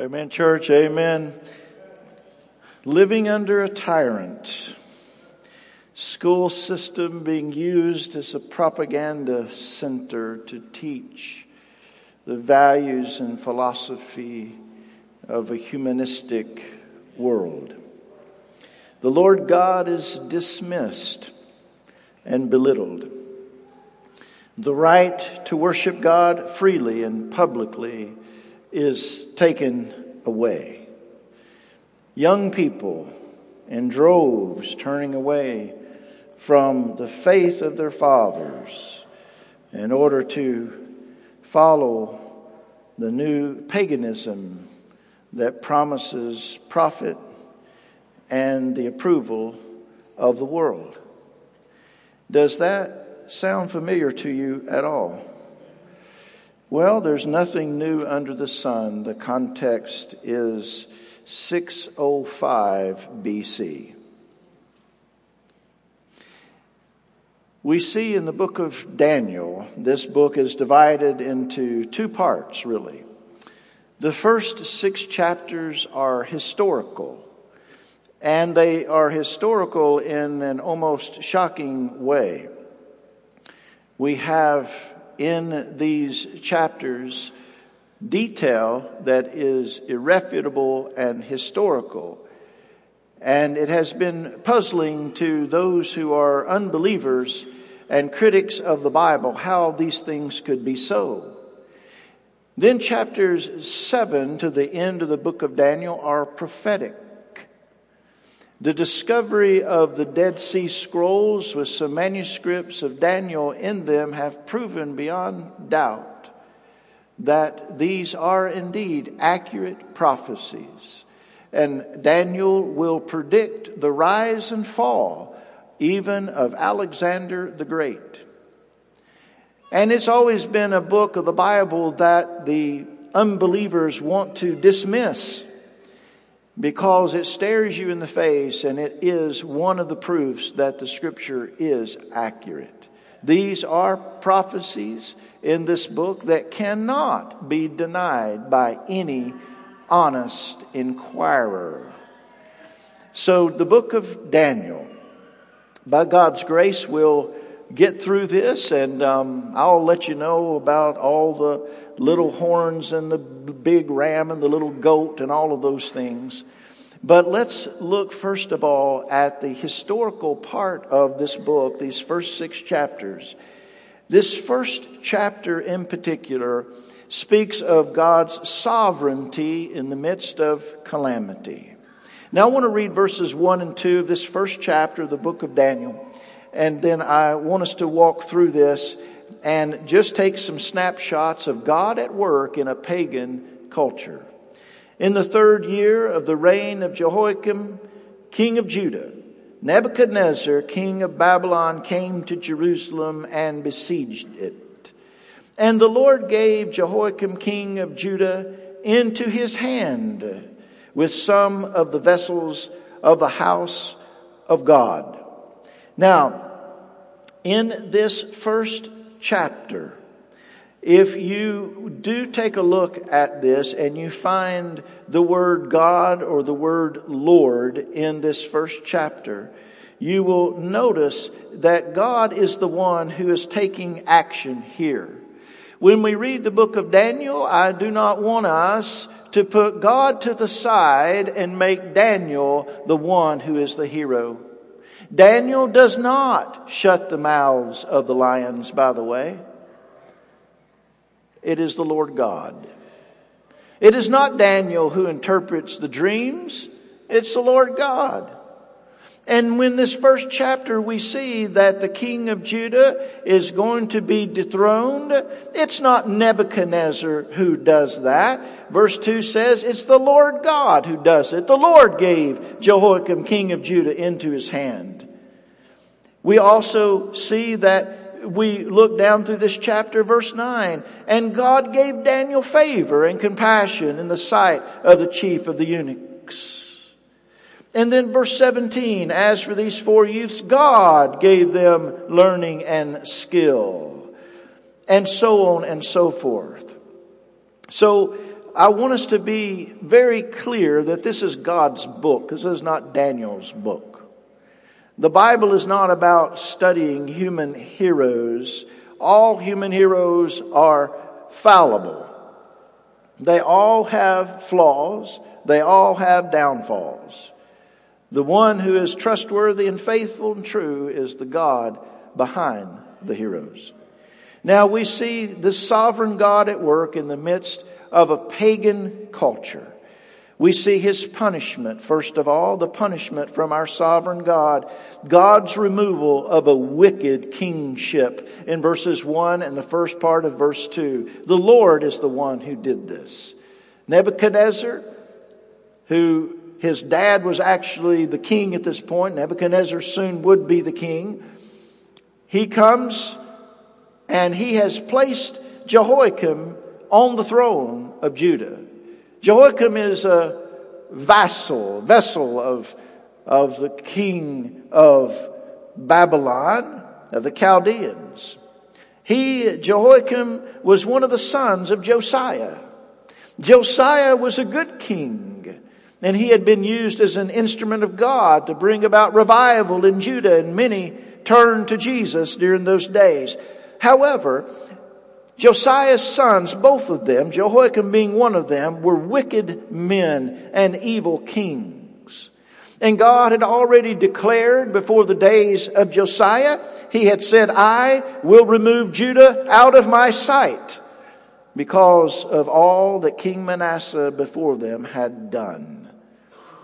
Amen, church. Amen. Living under a tyrant. School system being used as a propaganda center to teach the values and philosophy of a humanistic world. The Lord God is dismissed and belittled. The right to worship God freely and publicly is taken away. Young people in droves turning away from the faith of their fathers in order to follow the new paganism that promises profit and the approval of the world. Does that sound familiar to you at all? Well, there's nothing new under the sun. The context is 605 BC. We see in the book of Daniel, this book is divided into two parts, really. The first six chapters are historical, and they are historical in an almost shocking way. We have in these chapters detail that is irrefutable and historical. And it has been puzzling to those who are unbelievers and critics of the Bible how these things could be so. Then chapters 7 to the end of the book of Daniel are prophetic. The discovery of the Dead Sea Scrolls with some manuscripts of Daniel in them have proven beyond doubt that these are indeed accurate prophecies. And Daniel will predict the rise and fall even of Alexander the Great. And it's always been a book of the Bible that the unbelievers want to dismiss because it stares you in the face and it is one of the proofs that the scripture is accurate. These are prophecies in this book that cannot be denied by any honest inquirer. So the book of Daniel, by God's grace, will get through this and um, I'll let you know about all the little horns and the big ram and the little goat and all of those things. But let's look first of all at the historical part of this book, these first six chapters. This first chapter in particular speaks of God's sovereignty in the midst of calamity. Now I want to read verses one and two of this first chapter of the book of Daniel. And then I want us to walk through this and just take some snapshots of God at work in a pagan culture. In the third year of the reign of Jehoiakim, king of Judah, Nebuchadnezzar, king of Babylon, came to Jerusalem and besieged it. And the Lord gave Jehoiakim, king of Judah, into his hand with some of the vessels of the house of God. Now, in this first chapter, if you do take a look at this and you find the word God or the word Lord in this first chapter, you will notice that God is the one who is taking action here. When we read the book of Daniel, I do not want us to put God to the side and make Daniel the one who is the hero. Daniel does not shut the mouths of the lions, by the way. It is the Lord God. It is not Daniel who interprets the dreams. It's the Lord God. And when this first chapter we see that the king of Judah is going to be dethroned, it's not Nebuchadnezzar who does that. Verse 2 says it's the Lord God who does it. The Lord gave Jehoiakim king of Judah into his hand. We also see that we look down through this chapter, verse 9, and God gave Daniel favor and compassion in the sight of the chief of the eunuchs. And then verse 17, as for these four youths, God gave them learning and skill. And so on and so forth. So, I want us to be very clear that this is God's book. This is not Daniel's book. The Bible is not about studying human heroes. All human heroes are fallible. They all have flaws. They all have downfalls. The one who is trustworthy and faithful and true is the God behind the heroes. Now we see the sovereign God at work in the midst of a pagan culture. We see his punishment, first of all, the punishment from our sovereign God, God's removal of a wicked kingship in verses 1 and the first part of verse 2. The Lord is the one who did this. Nebuchadnezzar, who his dad was actually the king at this point, Nebuchadnezzar soon would be the king. He comes and he has placed Jehoiakim on the throne of Judah. Jehoiakim is a vassal, vessel of, of the king of Babylon, of the Chaldeans. He, Jehoiakim, was one of the sons of Josiah. Josiah was a good king, and he had been used as an instrument of God to bring about revival in Judah, and many turned to Jesus during those days. However, Josiah's sons, both of them, Jehoiakim being one of them, were wicked men and evil kings. And God had already declared before the days of Josiah, He had said, I will remove Judah out of my sight because of all that King Manasseh before them had done.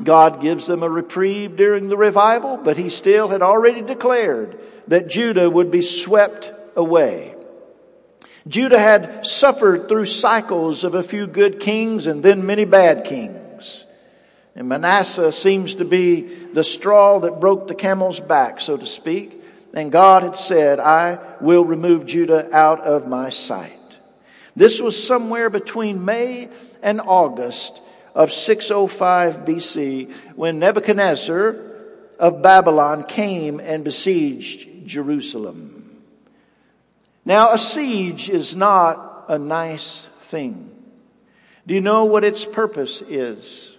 God gives them a reprieve during the revival, but He still had already declared that Judah would be swept away. Judah had suffered through cycles of a few good kings and then many bad kings. And Manasseh seems to be the straw that broke the camel's back, so to speak. And God had said, I will remove Judah out of my sight. This was somewhere between May and August of 605 BC when Nebuchadnezzar of Babylon came and besieged Jerusalem. Now, a siege is not a nice thing. Do you know what its purpose is?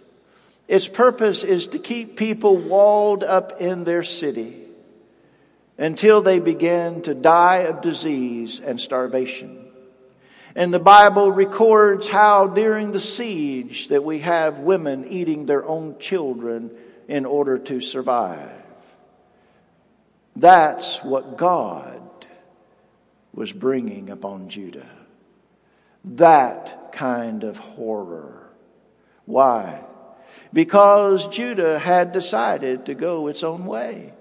Its purpose is to keep people walled up in their city until they begin to die of disease and starvation. And the Bible records how during the siege that we have women eating their own children in order to survive. That's what God was bringing upon Judah. That kind of horror. Why? Because Judah had decided to go its own way.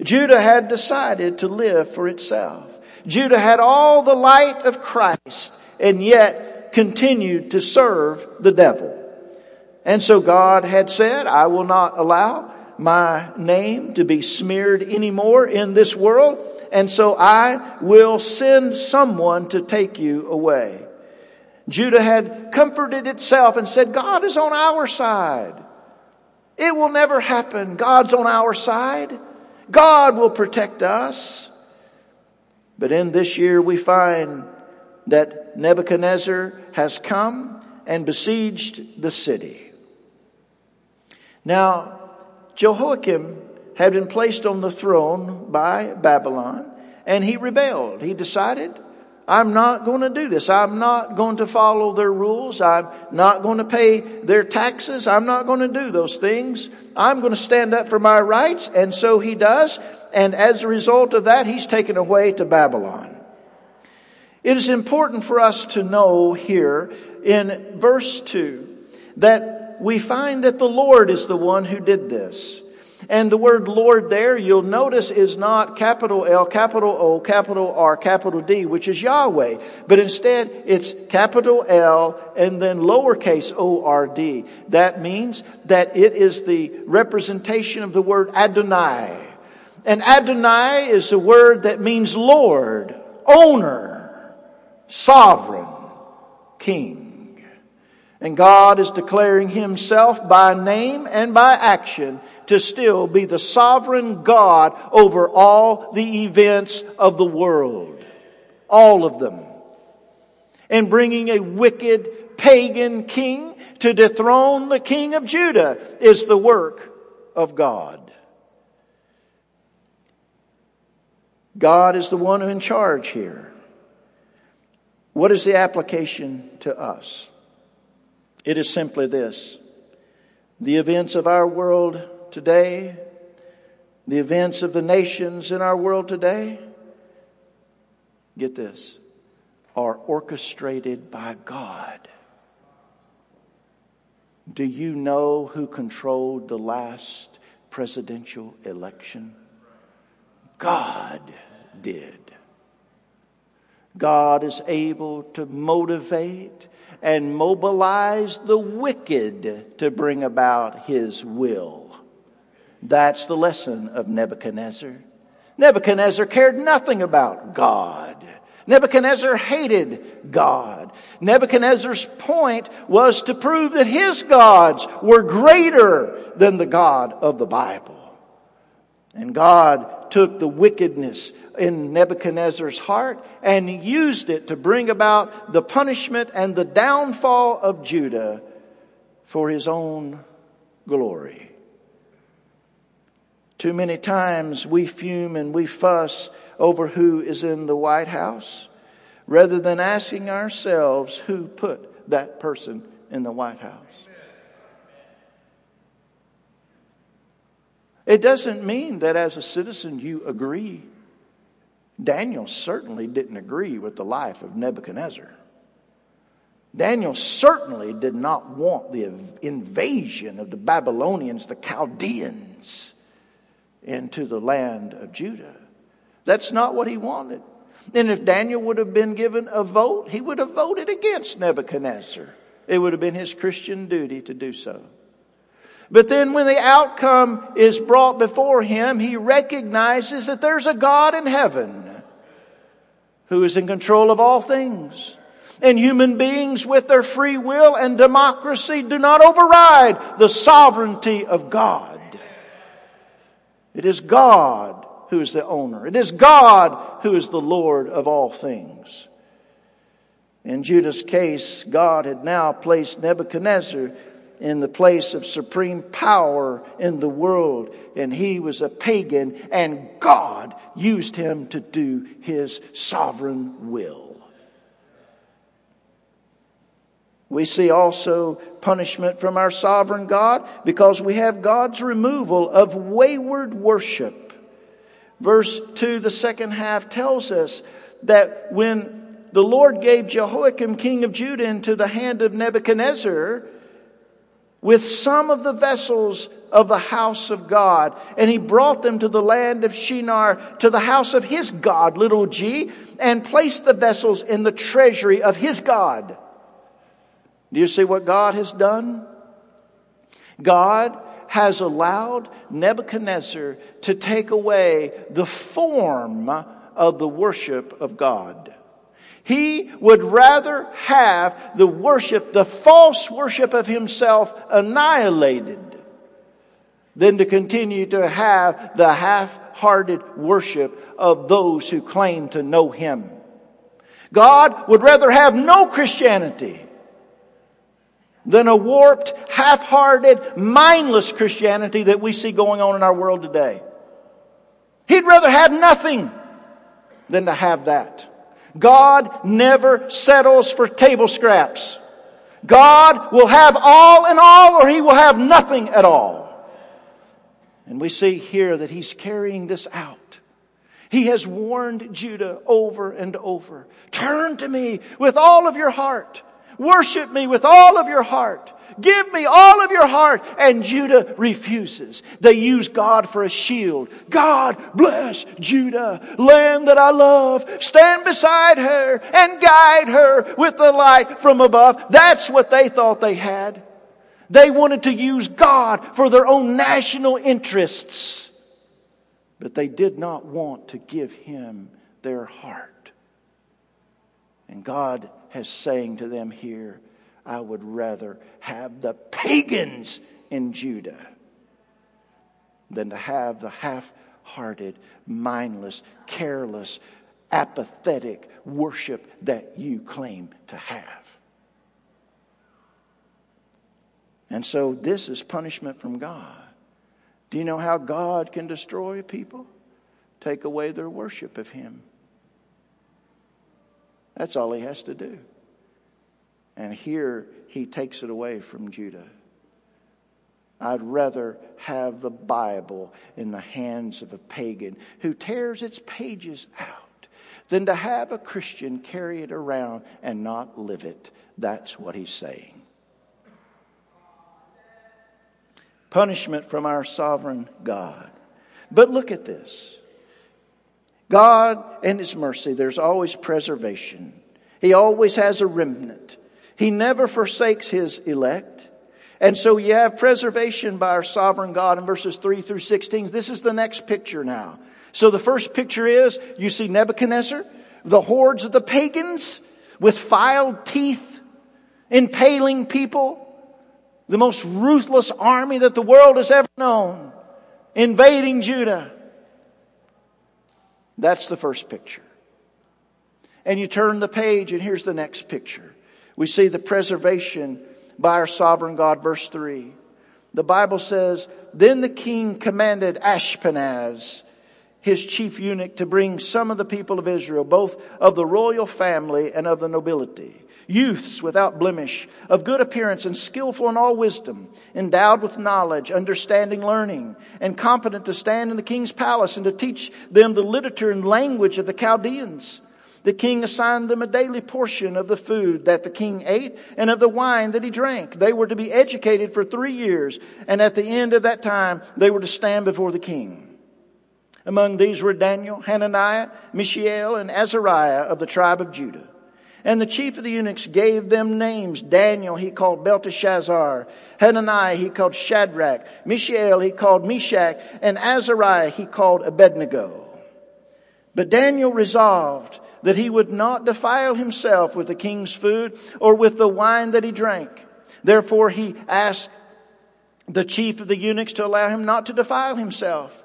Judah had decided to live for itself. Judah had all the light of Christ and yet continued to serve the devil. And so God had said, I will not allow my name to be smeared anymore in this world and so I will send someone to take you away. Judah had comforted itself and said, God is on our side. It will never happen. God's on our side. God will protect us. But in this year we find that Nebuchadnezzar has come and besieged the city. Now, Jehoiakim had been placed on the throne by Babylon and he rebelled. He decided, I'm not going to do this. I'm not going to follow their rules. I'm not going to pay their taxes. I'm not going to do those things. I'm going to stand up for my rights. And so he does. And as a result of that, he's taken away to Babylon. It is important for us to know here in verse 2 that we find that the Lord is the one who did this. And the word Lord there, you'll notice, is not capital L, capital O, capital R, capital D, which is Yahweh. But instead, it's capital L and then lowercase O-R-D. That means that it is the representation of the word Adonai. And Adonai is a word that means Lord, owner, sovereign, king. And God is declaring himself by name and by action to still be the sovereign God over all the events of the world. All of them. And bringing a wicked, pagan king to dethrone the king of Judah is the work of God. God is the one in charge here. What is the application to us? It is simply this. The events of our world today, the events of the nations in our world today, get this, are orchestrated by God. Do you know who controlled the last presidential election? God did. God is able to motivate and mobilize the wicked to bring about his will. That's the lesson of Nebuchadnezzar. Nebuchadnezzar cared nothing about God. Nebuchadnezzar hated God. Nebuchadnezzar's point was to prove that his gods were greater than the God of the Bible. And God took the wickedness in Nebuchadnezzar's heart and used it to bring about the punishment and the downfall of Judah for his own glory. Too many times we fume and we fuss over who is in the White House rather than asking ourselves who put that person in the White House. It doesn't mean that as a citizen you agree. Daniel certainly didn't agree with the life of Nebuchadnezzar. Daniel certainly did not want the invasion of the Babylonians, the Chaldeans into the land of Judah. That's not what he wanted. And if Daniel would have been given a vote, he would have voted against Nebuchadnezzar. It would have been his Christian duty to do so. But then when the outcome is brought before him, he recognizes that there's a God in heaven who is in control of all things. And human beings with their free will and democracy do not override the sovereignty of God. It is God who is the owner. It is God who is the Lord of all things. In Judah's case, God had now placed Nebuchadnezzar in the place of supreme power in the world, and he was a pagan, and God used him to do his sovereign will. We see also punishment from our sovereign God because we have God's removal of wayward worship. Verse 2, the second half tells us that when the Lord gave Jehoiakim, king of Judah, into the hand of Nebuchadnezzar, with some of the vessels of the house of God, and he brought them to the land of Shinar, to the house of his God, little g, and placed the vessels in the treasury of his God. Do you see what God has done? God has allowed Nebuchadnezzar to take away the form of the worship of God. He would rather have the worship, the false worship of himself annihilated than to continue to have the half-hearted worship of those who claim to know him. God would rather have no Christianity than a warped, half-hearted, mindless Christianity that we see going on in our world today. He'd rather have nothing than to have that. God never settles for table scraps. God will have all in all or he will have nothing at all. And we see here that he's carrying this out. He has warned Judah over and over. Turn to me with all of your heart. Worship me with all of your heart. Give me all of your heart. And Judah refuses. They use God for a shield. God bless Judah, land that I love. Stand beside her and guide her with the light from above. That's what they thought they had. They wanted to use God for their own national interests. But they did not want to give him their heart. And God has saying to them here, I would rather have the pagans in Judah than to have the half hearted, mindless, careless, apathetic worship that you claim to have. And so this is punishment from God. Do you know how God can destroy people? Take away their worship of Him. That's all He has to do. And here He takes it away from Judah. I'd rather have the Bible in the hands of a pagan who tears its pages out than to have a Christian carry it around and not live it. That's what he's saying. Punishment from our sovereign God. But look at this. God and His mercy, there's always preservation. He always has a remnant. He never forsakes His elect. And so you have preservation by our sovereign God in verses 3 through 16. This is the next picture now. So the first picture is you see Nebuchadnezzar, the hordes of the pagans with filed teeth, impaling people, the most ruthless army that the world has ever known, invading Judah. That's the first picture. And you turn the page and here's the next picture. We see the preservation by our sovereign God. Verse 3. The Bible says, Then the king commanded Ashpenaz, his chief eunuch, to bring some of the people of Israel, both of the royal family and of the nobility, youths without blemish, of good appearance and skillful in all wisdom, endowed with knowledge, understanding, learning, and competent to stand in the king's palace and to teach them the literature and language of the Chaldeans. The king assigned them a daily portion of the food that the king ate and of the wine that he drank. They were to be educated for three years, and at the end of that time, they were to stand before the king. Among these were Daniel, Hananiah, Mishael, and Azariah of the tribe of Judah. And the chief of the eunuchs gave them names. Daniel he called Belteshazzar. Hananiah he called Shadrach. Mishael he called Meshach. And Azariah he called Abednego. But Daniel resolved that he would not defile himself with the king's food or with the wine that he drank. Therefore he asked the chief of the eunuchs to allow him not to defile himself.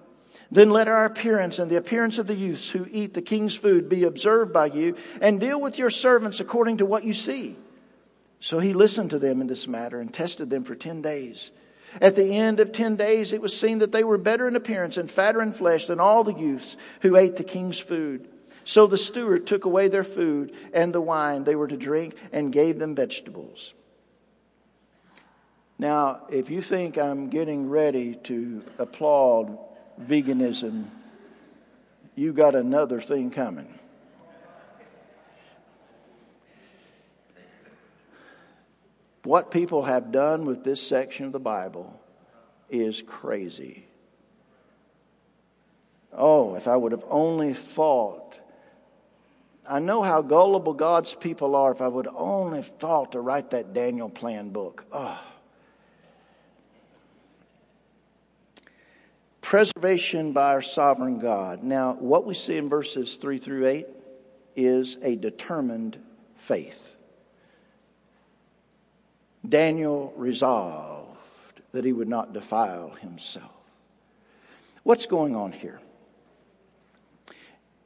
Then let our appearance and the appearance of the youths who eat the king's food be observed by you, and deal with your servants according to what you see. So he listened to them in this matter and tested them for ten days. At the end of ten days, it was seen that they were better in appearance and fatter in flesh than all the youths who ate the king's food. So the steward took away their food and the wine they were to drink and gave them vegetables. Now, if you think I'm getting ready to applaud veganism, you got another thing coming. What people have done with this section of the Bible is crazy. Oh, if I would have only thought I know how gullible God's people are if I would only thought to write that Daniel plan book. Oh. Preservation by our sovereign God. Now, what we see in verses 3 through 8 is a determined faith. Daniel resolved that he would not defile himself. What's going on here?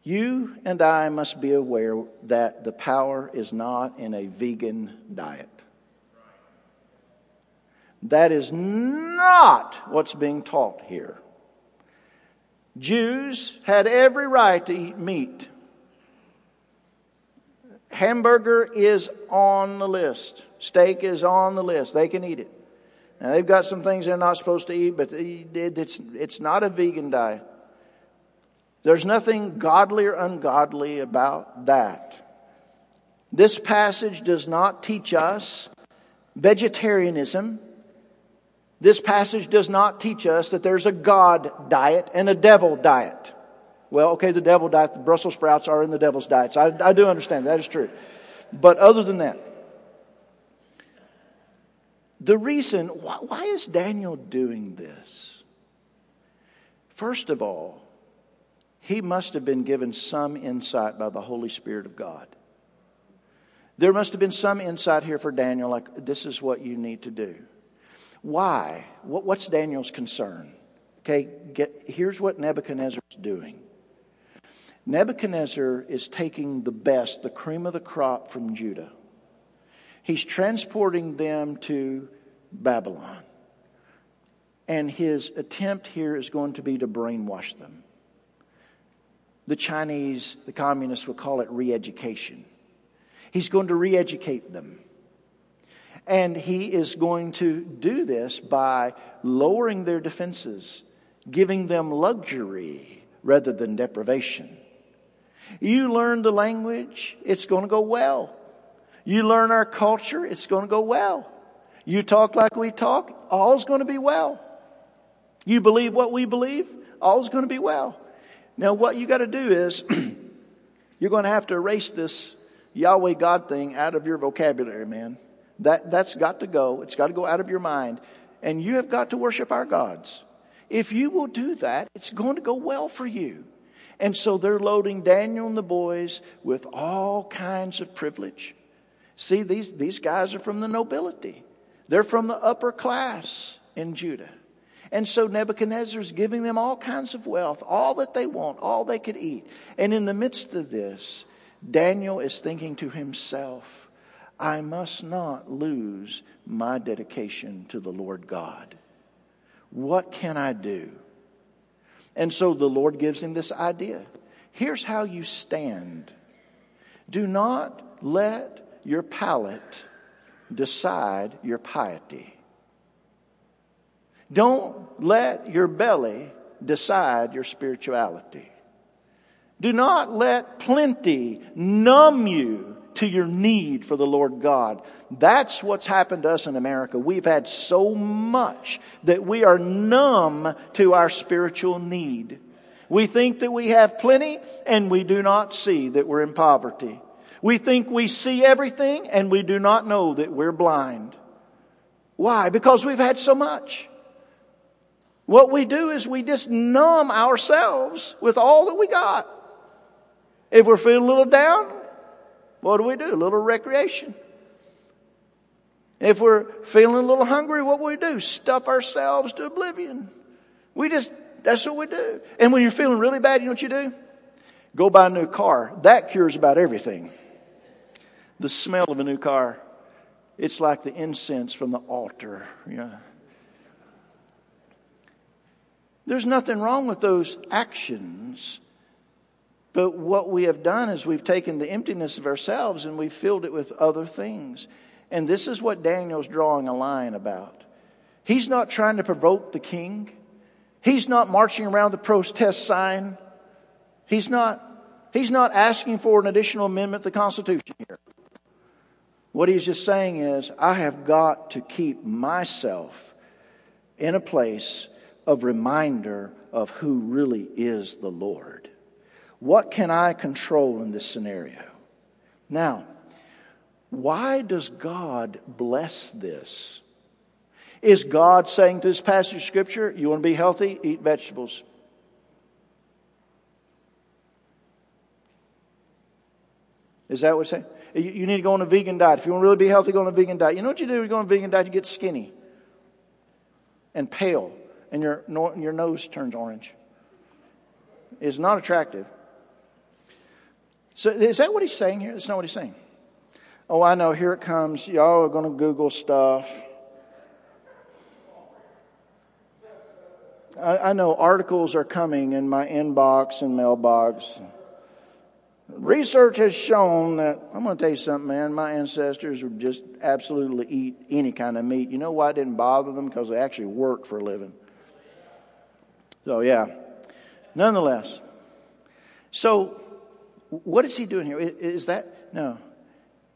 You and I must be aware that the power is not in a vegan diet. That is not what's being taught here. Jews had every right to eat meat. Hamburger is on the list. Steak is on the list. They can eat it. Now they've got some things they're not supposed to eat, but it's, it's not a vegan diet. There's nothing godly or ungodly about that. This passage does not teach us vegetarianism. This passage does not teach us that there's a God diet and a devil diet. Well, okay, the devil diet, the Brussels sprouts are in the devil's diet. I, I do understand that is true. But other than that, The reason, why, why is Daniel doing this? First of all, he must have been given some insight by the Holy Spirit of God. There must have been some insight here for Daniel, like, this is what you need to do. Why? What, what's Daniel's concern? Okay, get, here's what Nebuchadnezzar is doing. Nebuchadnezzar is taking the best, the cream of the crop from Judah. He's transporting them to Babylon. And his attempt here is going to be to brainwash them. The Chinese, the communists would call it re education. He's going to re educate them. And he is going to do this by lowering their defenses, giving them luxury rather than deprivation. You learn the language, it's going to go well. You learn our culture, it's going to go well. You talk like we talk, all's going to be well. You believe what we believe, all's going to be well. Now what you got to do is, you're going to have to erase this Yahweh God thing out of your vocabulary, man. That, that's got to go. It's got to go out of your mind. And you have got to worship our gods. If you will do that, it's going to go well for you. And so they're loading Daniel and the boys with all kinds of privilege. See, these, these guys are from the nobility. They're from the upper class in Judah. And so Nebuchadnezzar is giving them all kinds of wealth, all that they want, all they could eat. And in the midst of this, Daniel is thinking to himself, I must not lose my dedication to the Lord God. What can I do? And so the Lord gives him this idea. Here's how you stand. Do not let your palate decide your piety. Don't let your belly decide your spirituality. Do not let plenty numb you to your need for the Lord God. That's what's happened to us in America. We've had so much that we are numb to our spiritual need. We think that we have plenty and we do not see that we're in poverty. We think we see everything and we do not know that we're blind. Why? Because we've had so much. What we do is we just numb ourselves with all that we got. If we're feeling a little down, what do we do? A little recreation. If we're feeling a little hungry, what do we do? Stuff ourselves to oblivion. We just, that's what we do. And when you're feeling really bad, you know what you do? Go buy a new car. That cures about everything. The smell of a new car. It's like the incense from the altar. Yeah. There's nothing wrong with those actions but what we have done is we've taken the emptiness of ourselves and we've filled it with other things. And this is what Daniel's drawing a line about. He's not trying to provoke the king. He's not marching around the protest sign. He's not, he's not asking for an additional amendment to the Constitution here. What he's just saying is, I have got to keep myself in a place of reminder of who really is the Lord. What can I control in this scenario? Now, why does God bless this? Is God saying to this passage of scripture, you want to be healthy? Eat vegetables. Is that what it's saying? You need to go on a vegan diet. If you want to really be healthy, go on a vegan diet. You know what you do? You go on a vegan diet, you get skinny and pale, and your, your nose turns orange. It's not attractive. So is that what he's saying here? That's not what he's saying. Oh, I know. Here it comes. Y'all are going to Google stuff. I, I know articles are coming in my inbox and mailbox. Research has shown that, I'm going to tell you something, man. My ancestors would just absolutely eat any kind of meat. You know why it didn't bother them? Because they actually worked for a living. So, yeah. Nonetheless. So, what is he doing here? Is that, no.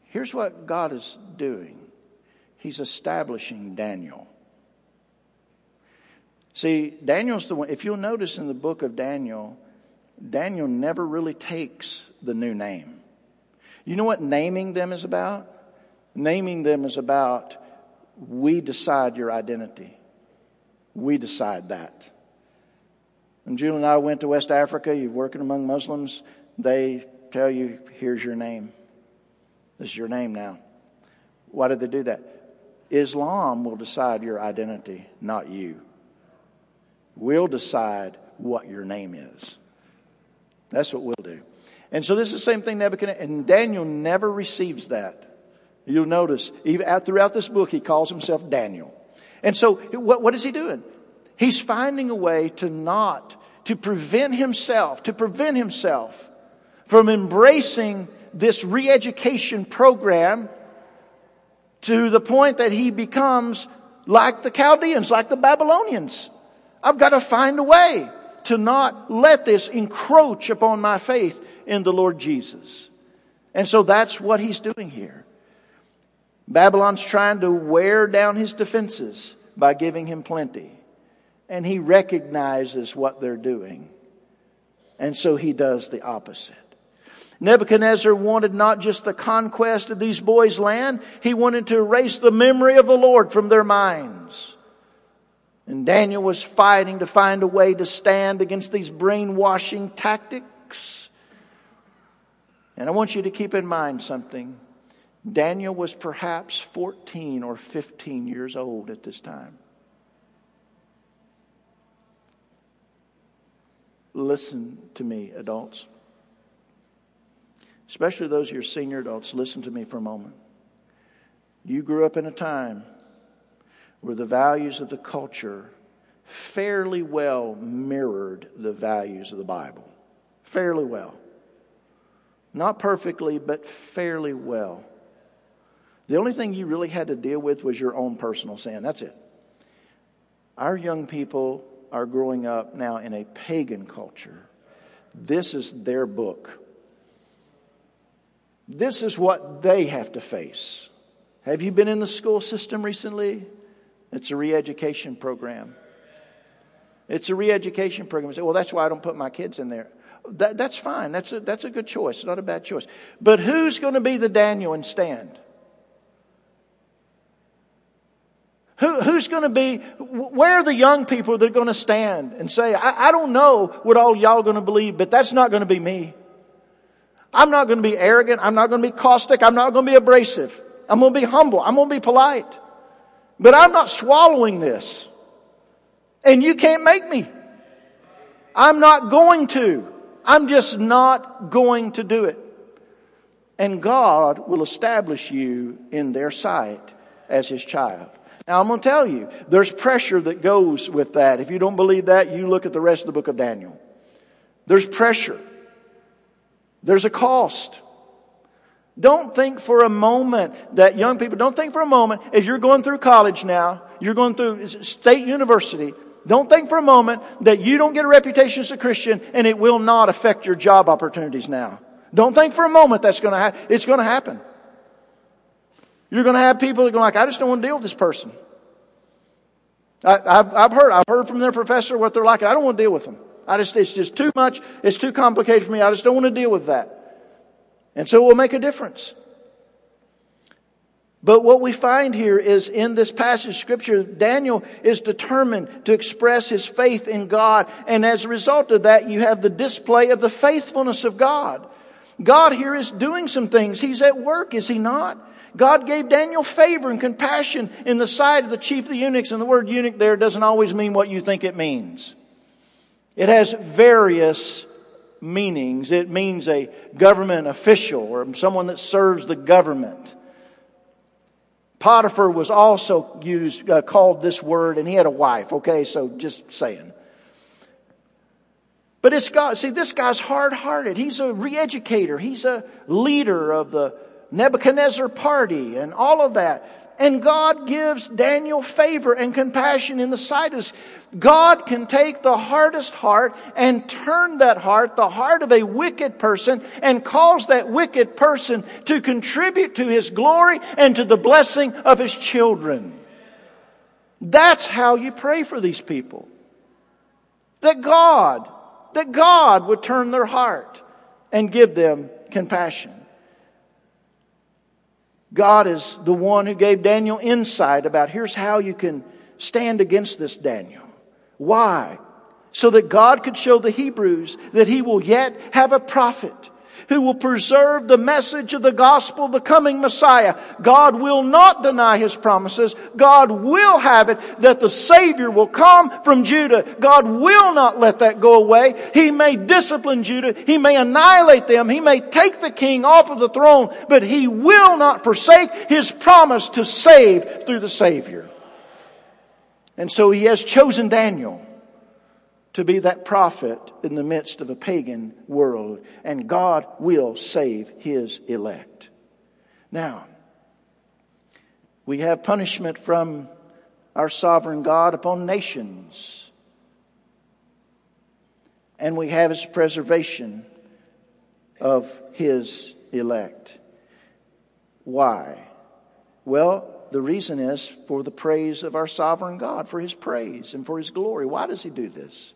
Here's what God is doing. He's establishing Daniel. See, Daniel's the one, if you'll notice in the book of Daniel, Daniel never really takes the new name. You know what naming them is about? Naming them is about we decide your identity. We decide that. When Julie and I went to West Africa, you're working among Muslims, they tell you, here's your name. This is your name now. Why did they do that? Islam will decide your identity, not you. We'll decide what your name is. That's what we'll do. And so this is the same thing Nebuchadnezzar, and Daniel never receives that. You'll notice, even throughout this book, he calls himself Daniel. And so, what, what is he doing? He's finding a way to not, to prevent himself, to prevent himself from embracing this re-education program to the point that he becomes like the Chaldeans, like the Babylonians. I've got to find a way to not let this encroach upon my faith in the Lord Jesus. And so that's what he's doing here. Babylon's trying to wear down his defenses by giving him plenty. And he recognizes what they're doing. And so he does the opposite. Nebuchadnezzar wanted not just the conquest of these boys' land, he wanted to erase the memory of the Lord from their minds. And Daniel was fighting to find a way to stand against these brainwashing tactics. And I want you to keep in mind something. Daniel was perhaps 14 or 15 years old at this time. Listen to me, adults. Especially those of you senior adults, listen to me for a moment. You grew up in a time where the values of the culture fairly well mirrored the values of the Bible. Fairly well. Not perfectly, but fairly well. The only thing you really had to deal with was your own personal sin. That's it. Our young people are growing up now in a pagan culture. This is their book. This is what they have to face. Have you been in the school system recently? It's a re-education program. It's a re-education program. You say, well, that's why I don't put my kids in there. That, that's fine. That's a, that's a good choice. Not a bad choice. But who's going to be the Daniel and stand? Who, who's going to be, where are the young people that are going to stand and say, I, I don't know what all y'all going to believe, but that's not going to be me. I'm not going to be arrogant. I'm not going to be caustic. I'm not going to be abrasive. I'm going to be humble. I'm going to be polite. But I'm not swallowing this. And you can't make me. I'm not going to. I'm just not going to do it. And God will establish you in their sight as His child. Now I'm going to tell you, there's pressure that goes with that. If you don't believe that, you look at the rest of the book of Daniel. There's pressure. There's a cost. Don't think for a moment that young people, don't think for a moment, if you're going through college now, you're going through state university, don't think for a moment that you don't get a reputation as a Christian and it will not affect your job opportunities now. Don't think for a moment that's going to happen. It's going to happen. You're going to have people that are like, I just don't want to deal with this person. I, have I've heard, I've heard from their professor what they're like. I don't want to deal with them. I just, it's just too much. It's too complicated for me. I just don't want to deal with that. And so it will make a difference. But what we find here is in this passage scripture, Daniel is determined to express his faith in God. And as a result of that, you have the display of the faithfulness of God. God here is doing some things. He's at work, is he not? God gave Daniel favor and compassion in the sight of the chief of the eunuchs. And the word eunuch there doesn't always mean what you think it means. It has various meanings. It means a government official or someone that serves the government. Potiphar was also used, uh, called this word, and he had a wife. Okay, so just saying. But it's God. See, this guy's hard-hearted. He's a re-educator. He's a leader of the Nebuchadnezzar party and all of that. And God gives Daniel favor and compassion in the sight of us. God can take the hardest heart and turn that heart, the heart of a wicked person, and cause that wicked person to contribute to His glory and to the blessing of His children. That's how you pray for these people. That God, that God would turn their heart and give them compassion. God is the one who gave Daniel insight about here's how you can stand against this Daniel. Why? So that God could show the Hebrews that he will yet have a prophet who will preserve the message of the gospel, the coming Messiah. God will not deny his promises. God will have it that the Savior will come from Judah. God will not let that go away. He may discipline Judah. He may annihilate them. He may take the king off of the throne, but he will not forsake his promise to save through the Savior. And so he has chosen Daniel to be that prophet in the midst of a pagan world, and God will save his elect. Now, we have punishment from our sovereign God upon nations, and we have his preservation of his elect. Why? Well, the reason is for the praise of our sovereign God, for his praise and for his glory. Why does he do this?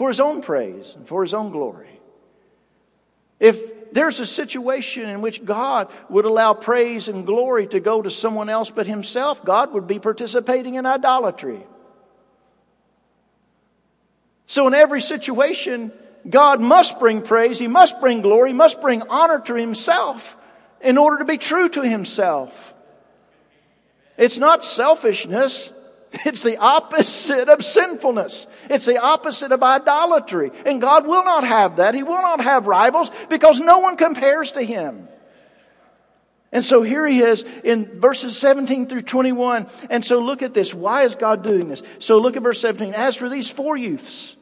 For his own praise and for his own glory. If there's a situation in which God would allow praise and glory to go to someone else but himself, God would be participating in idolatry. So in every situation, God must bring praise, He must bring glory, He must bring honor to Himself in order to be true to Himself. It's not selfishness. It's the opposite of sinfulness. It's the opposite of idolatry. And God will not have that. He will not have rivals because no one compares to Him. And so here he is in verses 17 through 21. And so look at this. Why is God doing this? So look at verse 17. As for these four youths,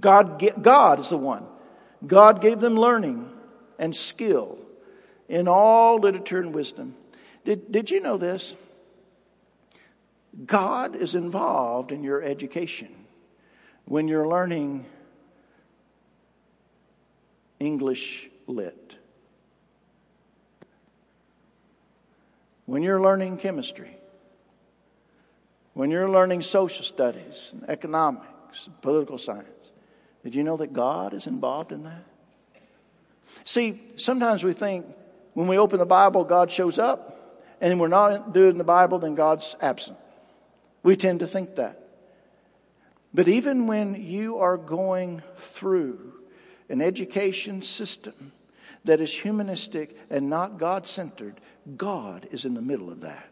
God, God is the one. God gave them learning and skill in all literature and wisdom. Did, did you know this? God is involved in your education. When you're learning English lit, when you're learning chemistry, when you're learning social studies, and economics, and political science, did you know that God is involved in that? See, sometimes we think when we open the Bible, God shows up, and we're not doing the Bible, then God's absent. We tend to think that. But even when you are going through an education system that is humanistic and not God centered, God is in the middle of that.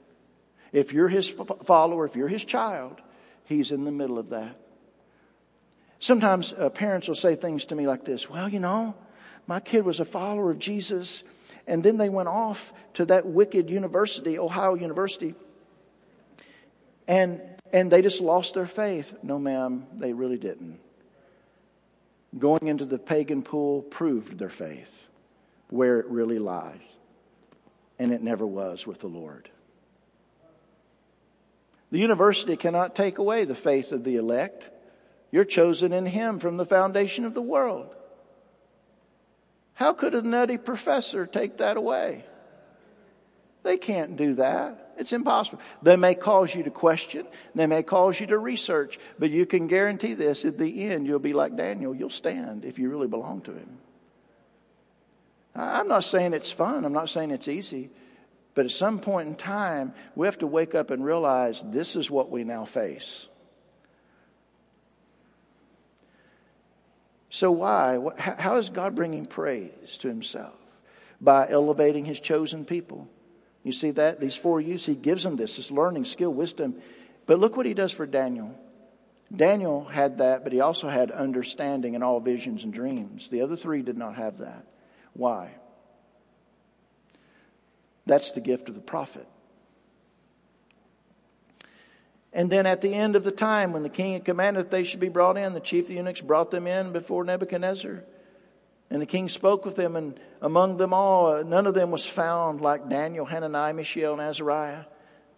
If you're His follower, if you're His child, He's in the middle of that. Sometimes uh, parents will say things to me like this Well, you know, my kid was a follower of Jesus, and then they went off to that wicked university, Ohio University, and, and they just lost their faith. No, ma'am, they really didn't. Going into the pagan pool proved their faith, where it really lies. And it never was with the Lord. The university cannot take away the faith of the elect. You're chosen in Him from the foundation of the world. How could a nutty professor take that away? They can't do that. It's impossible. They may cause you to question. They may cause you to research. But you can guarantee this at the end, you'll be like Daniel. You'll stand if you really belong to him. I'm not saying it's fun. I'm not saying it's easy. But at some point in time, we have to wake up and realize this is what we now face. So, why? How is God bringing praise to himself? By elevating his chosen people. You see that? These four youths, he gives them this, this learning, skill, wisdom. But look what he does for Daniel. Daniel had that, but he also had understanding in all visions and dreams. The other three did not have that. Why? That's the gift of the prophet. And then at the end of the time, when the king had commanded that they should be brought in, the chief of the eunuchs brought them in before Nebuchadnezzar. And the king spoke with them, and among them all, uh, none of them was found like Daniel, Hananiah, Mishael, and Azariah.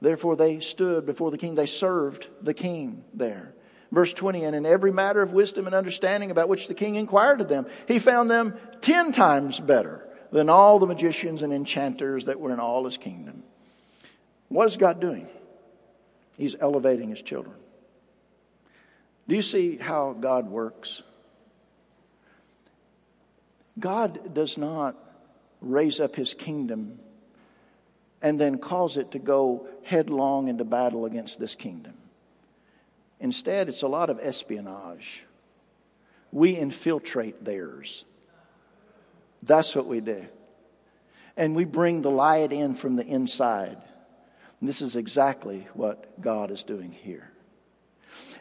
Therefore, they stood before the king. They served the king there. Verse 20, and in every matter of wisdom and understanding about which the king inquired of them, he found them ten times better than all the magicians and enchanters that were in all his kingdom. What is God doing? He's elevating his children. Do you see how God works? God does not raise up his kingdom and then cause it to go headlong into battle against this kingdom. Instead, it's a lot of espionage. We infiltrate theirs. That's what we do. And we bring the light in from the inside. And this is exactly what God is doing here.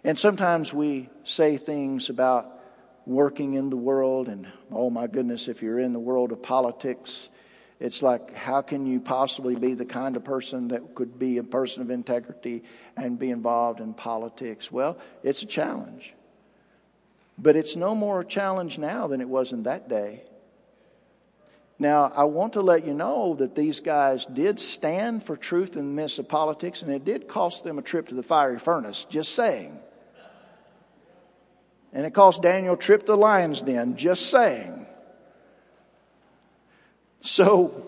And sometimes we say things about working in the world, and oh my goodness, if you're in the world of politics, it's like, how can you possibly be the kind of person that could be a person of integrity and be involved in politics? Well, it's a challenge. But it's no more a challenge now than it was in that day. Now, I want to let you know that these guys did stand for truth in the midst of politics, and it did cost them a trip to the fiery furnace, just saying. And it cost Daniel trip to the lion's den, just saying. So,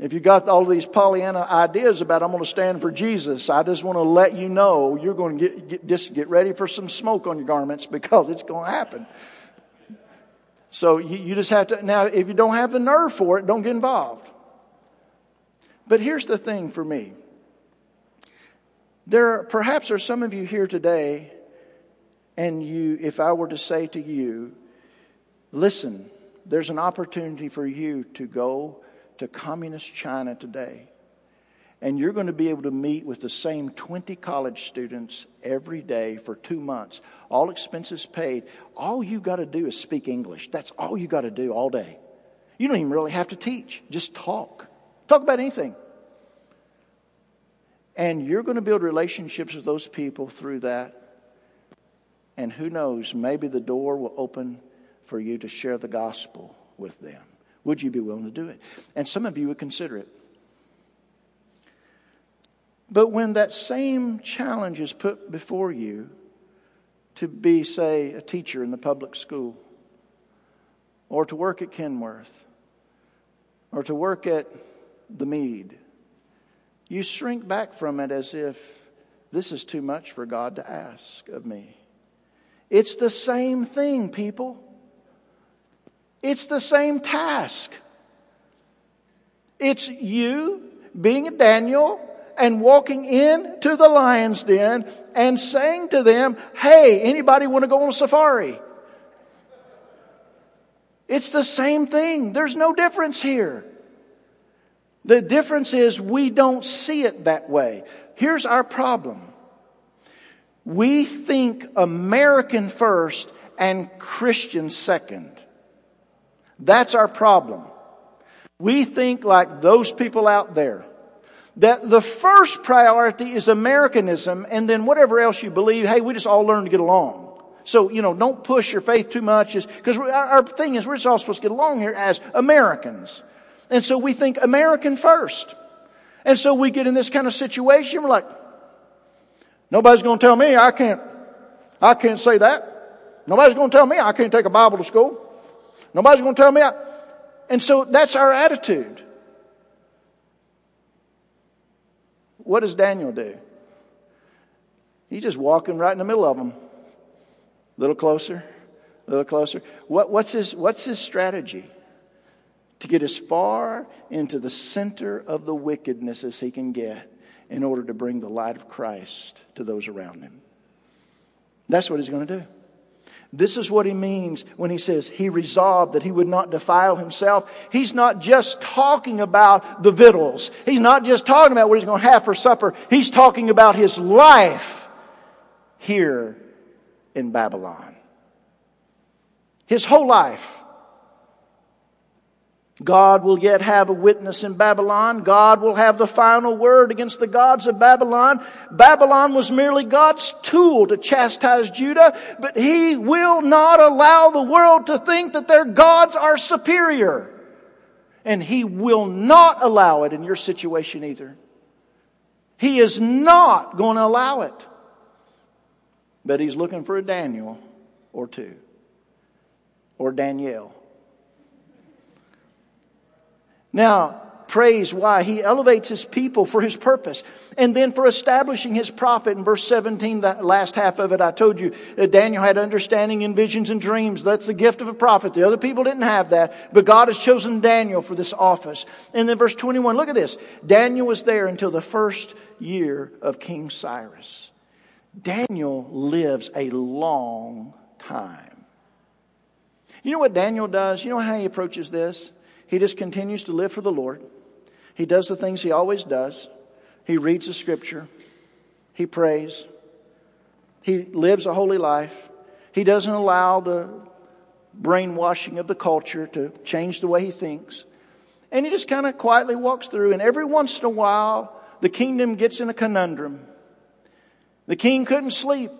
if you got all these Pollyanna ideas about I'm going to stand for Jesus, I just want to let you know you're going to get, get, just get ready for some smoke on your garments because it's going to happen. So you, you just have to, now if you don't have the nerve for it, don't get involved. But here's the thing for me. There, perhaps are some of you here today, and you, if I were to say to you, listen, there's an opportunity for you to go to communist China today. And you're going to be able to meet with the same 20 college students every day for two months, all expenses paid. All you got to do is speak English. That's all you got to do all day. You don't even really have to teach, just talk. Talk about anything. And you're going to build relationships with those people through that. And who knows, maybe the door will open for you to share the gospel with them. Would you be willing to do it? And some of you would consider it. But when that same challenge is put before you to be, say, a teacher in the public school, or to work at Kenworth, or to work at the Mead, you shrink back from it as if this is too much for God to ask of me. It's the same thing, people. It's the same task. It's you being a Daniel and walking into the lion's den and saying to them, Hey, anybody want to go on a safari? It's the same thing. There's no difference here. The difference is we don't see it that way. Here's our problem. We think American first and Christian second. That's our problem. We think like those people out there. That the first priority is Americanism and then whatever else you believe, hey, we just all learn to get along. So, you know, don't push your faith too much because our thing is we're just all supposed to get along here as Americans. And so we think American first. And so we get in this kind of situation, we're like, nobody's gonna tell me I can't, I can't say that. Nobody's gonna tell me I can't take a Bible to school. Nobody's going to tell me. I... And so that's our attitude. What does Daniel do? He's just walking right in the middle of them. A little closer, a little closer. What, what's, his, what's his strategy? To get as far into the center of the wickedness as he can get in order to bring the light of Christ to those around him. That's what he's going to do. This is what he means when he says he resolved that he would not defile himself. He's not just talking about the victuals. He's not just talking about what he's going to have for supper. He's talking about his life here in Babylon. His whole life. God will yet have a witness in Babylon. God will have the final word against the gods of Babylon. Babylon was merely God's tool to chastise Judah, but He will not allow the world to think that their gods are superior. And He will not allow it in your situation either. He is not going to allow it. But He's looking for a Daniel or two. Or Danielle. Now, praise. Why? He elevates his people for his purpose. And then for establishing his prophet in verse 17, that last half of it, I told you, uh, Daniel had understanding in visions and dreams. That's the gift of a prophet. The other people didn't have that, but God has chosen Daniel for this office. And then verse 21, look at this. Daniel was there until the first year of King Cyrus. Daniel lives a long time. You know what Daniel does? You know how he approaches this? He just continues to live for the Lord. He does the things he always does. He reads the scripture. He prays. He lives a holy life. He doesn't allow the brainwashing of the culture to change the way he thinks. And he just kind of quietly walks through and every once in a while the kingdom gets in a conundrum. The king couldn't sleep.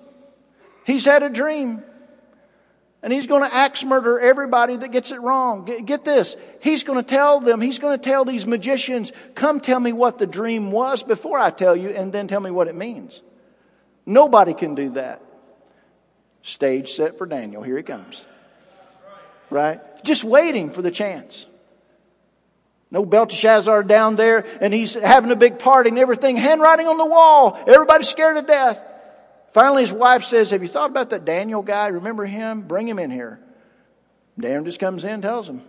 He's had a dream. And he's going to axe murder everybody that gets it wrong. Get, get, this. He's going to tell them, he's going to tell these magicians, come tell me what the dream was before I tell you and then tell me what it means. Nobody can do that. Stage set for Daniel. Here he comes. Right? Just waiting for the chance. No Belteshazzar down there and he's having a big party and everything, handwriting on the wall. Everybody's scared to death. Finally, his wife says, Have you thought about that Daniel guy? Remember him? Bring him in here. Daniel just comes in, tells him,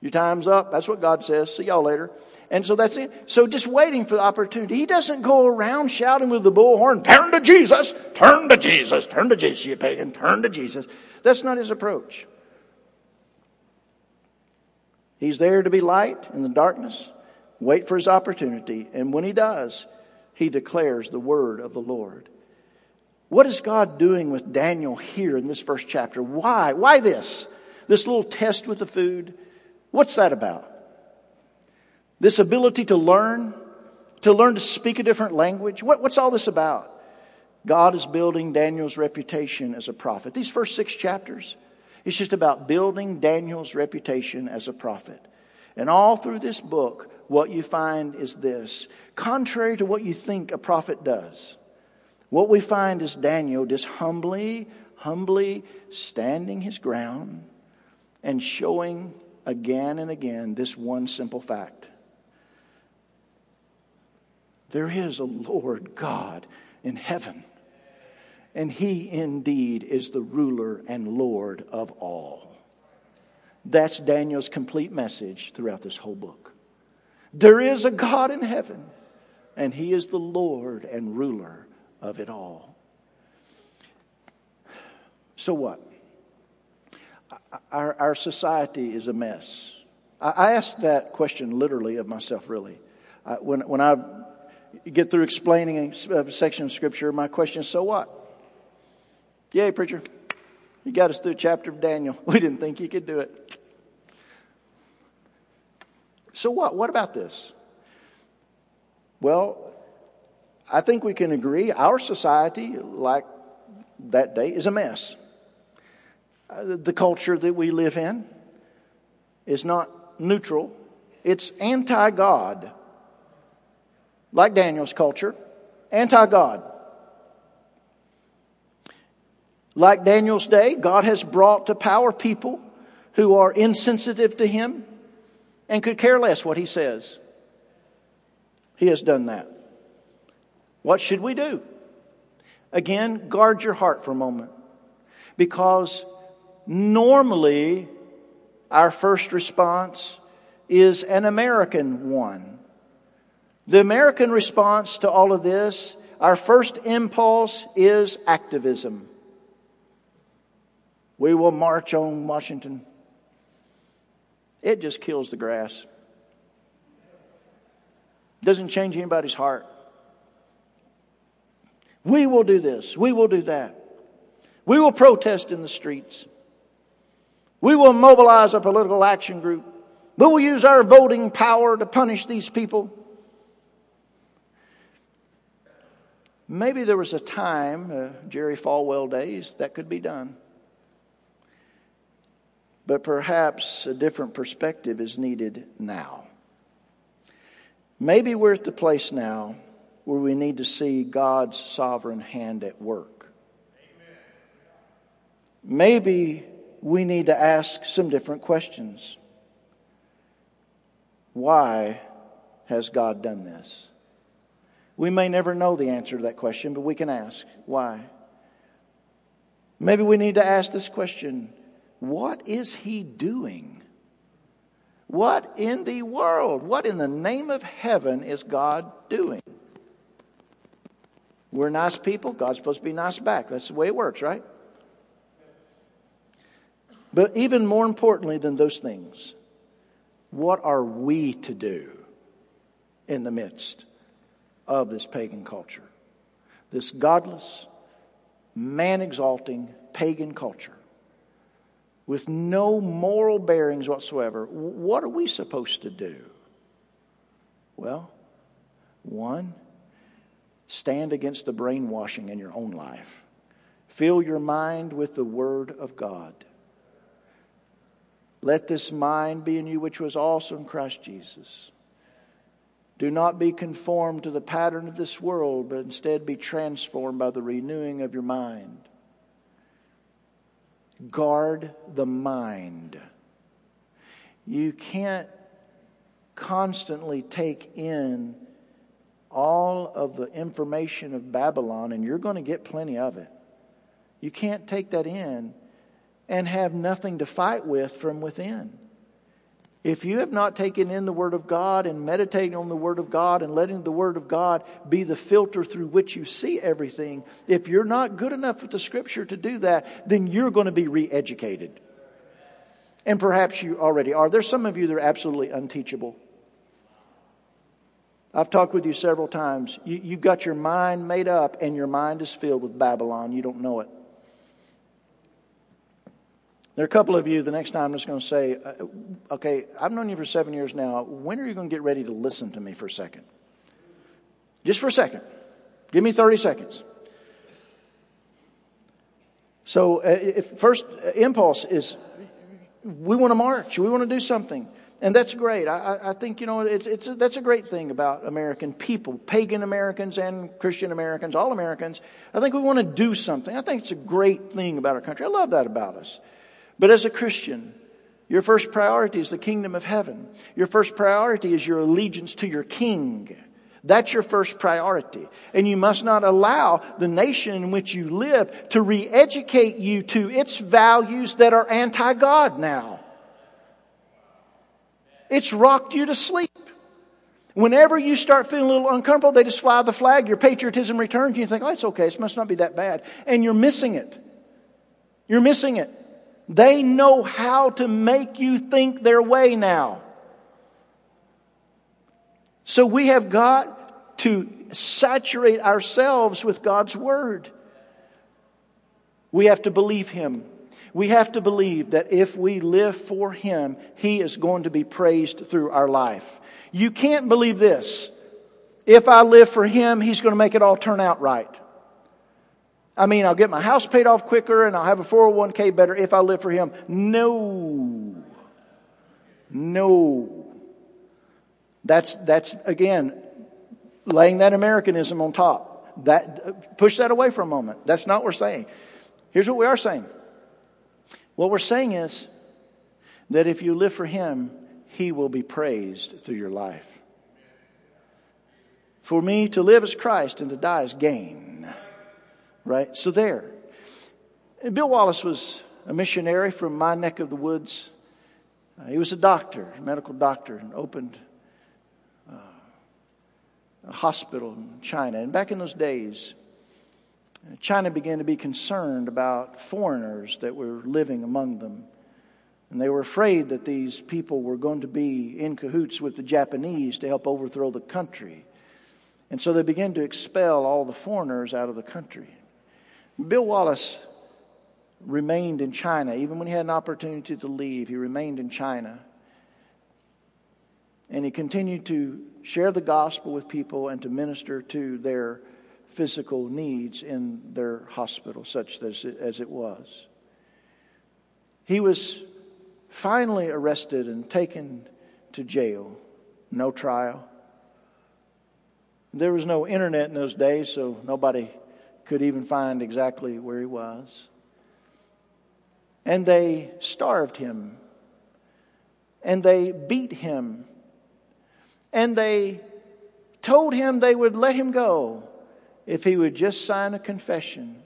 Your time's up. That's what God says. See y'all later. And so that's it. So just waiting for the opportunity. He doesn't go around shouting with the bullhorn, Turn to Jesus! Turn to Jesus! Turn to Jesus, you pagan! Turn to Jesus. That's not his approach. He's there to be light in the darkness, wait for his opportunity, and when he does, he declares the word of the Lord. What is God doing with Daniel here in this first chapter? Why? Why this? This little test with the food? What's that about? This ability to learn, to learn to speak a different language? What, what's all this about? God is building Daniel's reputation as a prophet. These first six chapters, it's just about building Daniel's reputation as a prophet. And all through this book, what you find is this. Contrary to what you think a prophet does, what we find is Daniel just humbly, humbly standing his ground and showing again and again this one simple fact. There is a Lord God in heaven, and he indeed is the ruler and Lord of all. That's Daniel's complete message throughout this whole book. There is a God in heaven, and he is the Lord and ruler of it all. So what? Our, our society is a mess. I, I ask that question literally of myself, really. I, when, when I get through explaining a section of Scripture, my question is, so what? Yay, preacher. You got us through a chapter of Daniel. We didn't think you could do it. So what? What about this? Well, I think we can agree our society, like that day, is a mess. Uh, the culture that we live in is not neutral, it's anti God. Like Daniel's culture, anti God. Like Daniel's day, God has brought to power people who are insensitive to Him and could care less what He says. He has done that. What should we do? Again, guard your heart for a moment. Because normally our first response is an American one. The American response to all of this, our first impulse is activism. We will march on Washington. It just kills the grass. Doesn't change anybody's heart. We will do this. We will do that. We will protest in the streets. We will mobilize a political action group. We will use our voting power to punish these people. Maybe there was a time, uh, Jerry Falwell days, that could be done. But perhaps a different perspective is needed now. Maybe we're at the place now where we need to see God's sovereign hand at work. Maybe we need to ask some different questions. Why has God done this? We may never know the answer to that question, but we can ask. Why? Maybe we need to ask this question What is He doing? What in the world, what in the name of heaven is God doing? We're nice people. God's supposed to be nice back. That's the way it works, right? But even more importantly than those things, what are we to do in the midst of this pagan culture? This godless, man exalting pagan culture with no moral bearings whatsoever. What are we supposed to do? Well, one, stand against the brainwashing in your own life. Fill your mind with the Word of God. Let this mind be in you, which was also in Christ Jesus. Do not be conformed to the pattern of this world, but instead be transformed by the renewing of your mind. Guard the mind. You can't constantly take in all of the information of Babylon, and you're going to get plenty of it. You can't take that in and have nothing to fight with from within. If you have not taken in the Word of God and meditating on the Word of God and letting the Word of God be the filter through which you see everything, if you're not good enough with the Scripture to do that, then you're going to be re educated. And perhaps you already are. There's some of you that are absolutely unteachable. I've talked with you several times. You, you've got your mind made up, and your mind is filled with Babylon. You don't know it. There are a couple of you, the next time I'm just going to say, uh, okay, I've known you for seven years now. When are you going to get ready to listen to me for a second? Just for a second. Give me 30 seconds. So, uh, if first impulse is we want to march, we want to do something. And that's great. I, I think, you know, it's, it's a, that's a great thing about American people, pagan Americans and Christian Americans, all Americans. I think we want to do something. I think it's a great thing about our country. I love that about us. But as a Christian, your first priority is the kingdom of heaven. Your first priority is your allegiance to your king. That's your first priority. And you must not allow the nation in which you live to re-educate you to its values that are anti-God now. It's rocked you to sleep. Whenever you start feeling a little uncomfortable, they just fly the flag, your patriotism returns, you think, oh, it's okay, it must not be that bad. And you're missing it. You're missing it. They know how to make you think their way now. So we have got to saturate ourselves with God's Word. We have to believe Him. We have to believe that if we live for Him, He is going to be praised through our life. You can't believe this. If I live for Him, He's going to make it all turn out right. I mean, I'll get my house paid off quicker and I'll have a 401k better if I live for Him. No. No. That's, that's again, laying that Americanism on top. That, push that away for a moment. That's not what we're saying. Here's what we are saying. What we're saying is that if you live for Him, He will be praised through your life. For me to live as Christ and to die as gain. Right? So there. Bill Wallace was a missionary from my neck of the woods. Uh, he was a doctor, a medical doctor, and opened uh, a hospital in China. And back in those days, China began to be concerned about foreigners that were living among them. And they were afraid that these people were going to be in cahoots with the Japanese to help overthrow the country. And so they began to expel all the foreigners out of the country. Bill Wallace remained in China. Even when he had an opportunity to leave, he remained in China. And he continued to share the gospel with people and to minister to their physical needs in their hospital, such as it, as it was. He was finally arrested and taken to jail. No trial. There was no internet in those days, so nobody could even find exactly where he was. And they starved him. And they beat him. And they told him they would let him go if he would just sign a confession.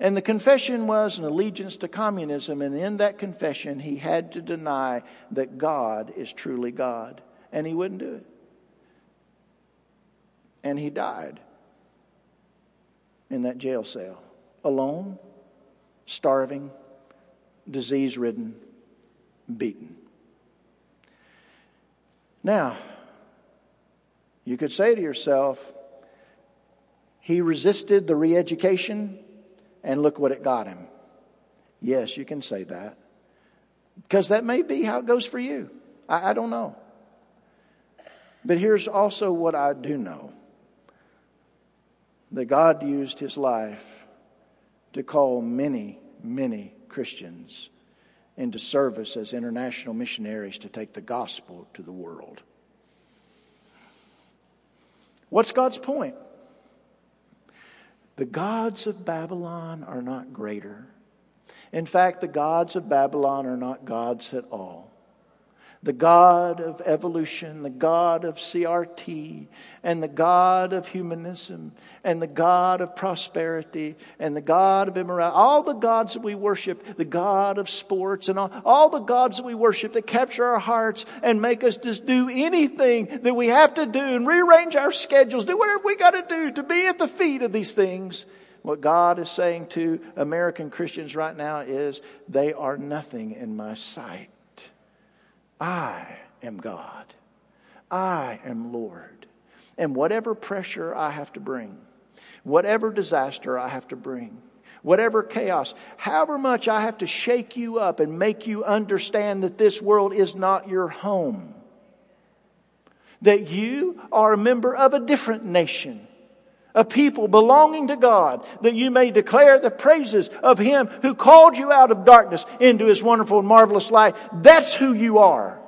And the confession was an allegiance to communism, and in that confession, he had to deny that God is truly God. And he wouldn't do it. And he died in that jail cell, alone, starving, disease ridden, beaten. Now, you could say to yourself, he resisted the re education, and look what it got him. Yes, you can say that. Because that may be how it goes for you. I, I don't know. But here's also what I do know that God used his life to call many, many Christians into service as international missionaries to take the gospel to the world. What's God's point? The gods of Babylon are not greater. In fact, the gods of Babylon are not gods at all the God of evolution, the God of CRT, and the God of humanism, and the God of prosperity, and the God of immorality, all the gods that we worship, the God of sports, and all, all the gods that we worship that capture our hearts and make us just do anything that we have to do and rearrange our schedules, do whatever we got to do to be at the feet of these things. What God is saying to American Christians right now is, they are nothing in my sight. I am God. I am Lord. And whatever pressure I have to bring, whatever disaster I have to bring, whatever chaos, however much I have to shake you up and make you understand that this world is not your home, that you are a member of a different nation, a people belonging to God, that you may declare the praises of Him who called you out of darkness into His wonderful and marvelous light. That's who you are.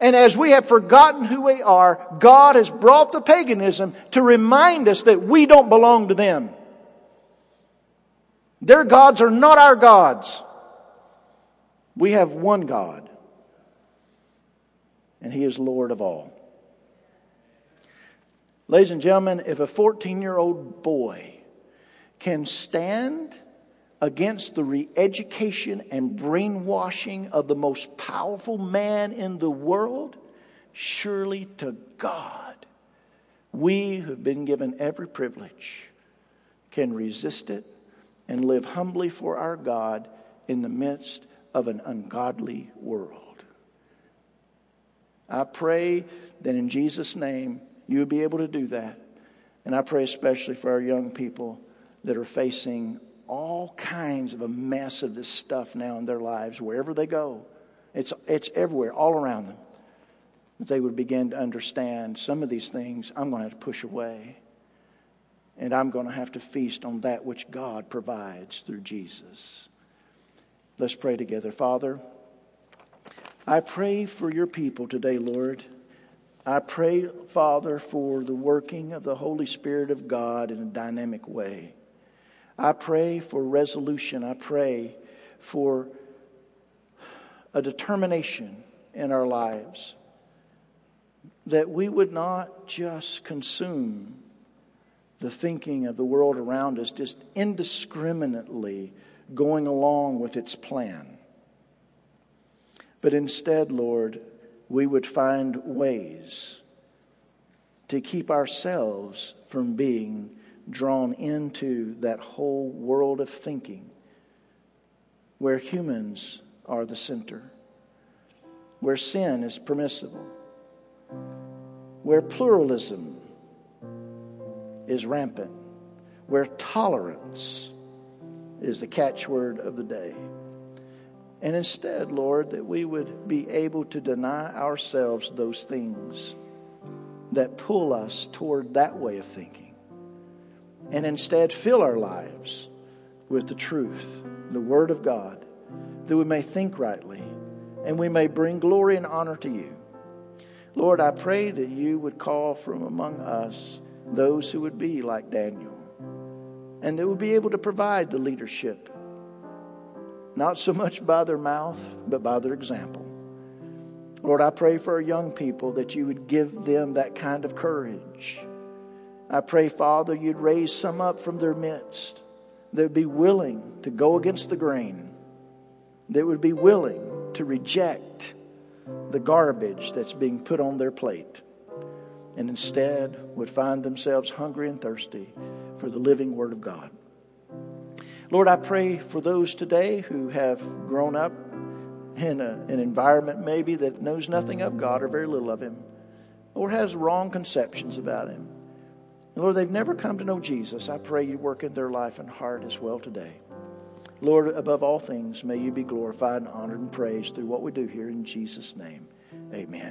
And as we have forgotten who we are, God has brought the paganism to remind us that we don't belong to them. Their gods are not our gods. We have one God, and He is Lord of all. Ladies and gentlemen, if a 14 year old boy can stand against the re education and brainwashing of the most powerful man in the world, surely to God, we who've been given every privilege can resist it and live humbly for our God in the midst of an ungodly world. I pray that in Jesus' name you'll be able to do that. And I pray especially for our young people that are facing all kinds of a mess of this stuff now in their lives, wherever they go. It's, it's everywhere, all around them. That they would begin to understand some of these things I'm going to have to push away. And I'm going to have to feast on that which God provides through Jesus. Let's pray together. Father, I pray for your people today, Lord. I pray, Father, for the working of the Holy Spirit of God in a dynamic way. I pray for resolution. I pray for a determination in our lives that we would not just consume the thinking of the world around us, just indiscriminately going along with its plan. But instead, Lord, we would find ways to keep ourselves from being drawn into that whole world of thinking where humans are the center, where sin is permissible, where pluralism is rampant, where tolerance is the catchword of the day. And instead, Lord, that we would be able to deny ourselves those things that pull us toward that way of thinking and instead fill our lives with the truth, the Word of God, that we may think rightly and we may bring glory and honor to you. Lord, I pray that you would call from among us those who would be like Daniel and that would be able to provide the leadership, not so much by their mouth, but by their example. Lord, I pray for our young people that you would give them that kind of courage. I pray, Father, you'd raise some up from their midst that would be willing to go against the grain, that would be willing to reject the garbage that's being put on their plate, and instead would find themselves hungry and thirsty for the living Word of God. Lord, I pray for those today who have grown up in a, an environment maybe that knows nothing of God or very little of Him, or has wrong conceptions about Him. Lord, they've never come to know Jesus. I pray you work in their life and heart as well today. Lord, above all things, may you be glorified and honored and praised through what we do here in Jesus' name. Amen.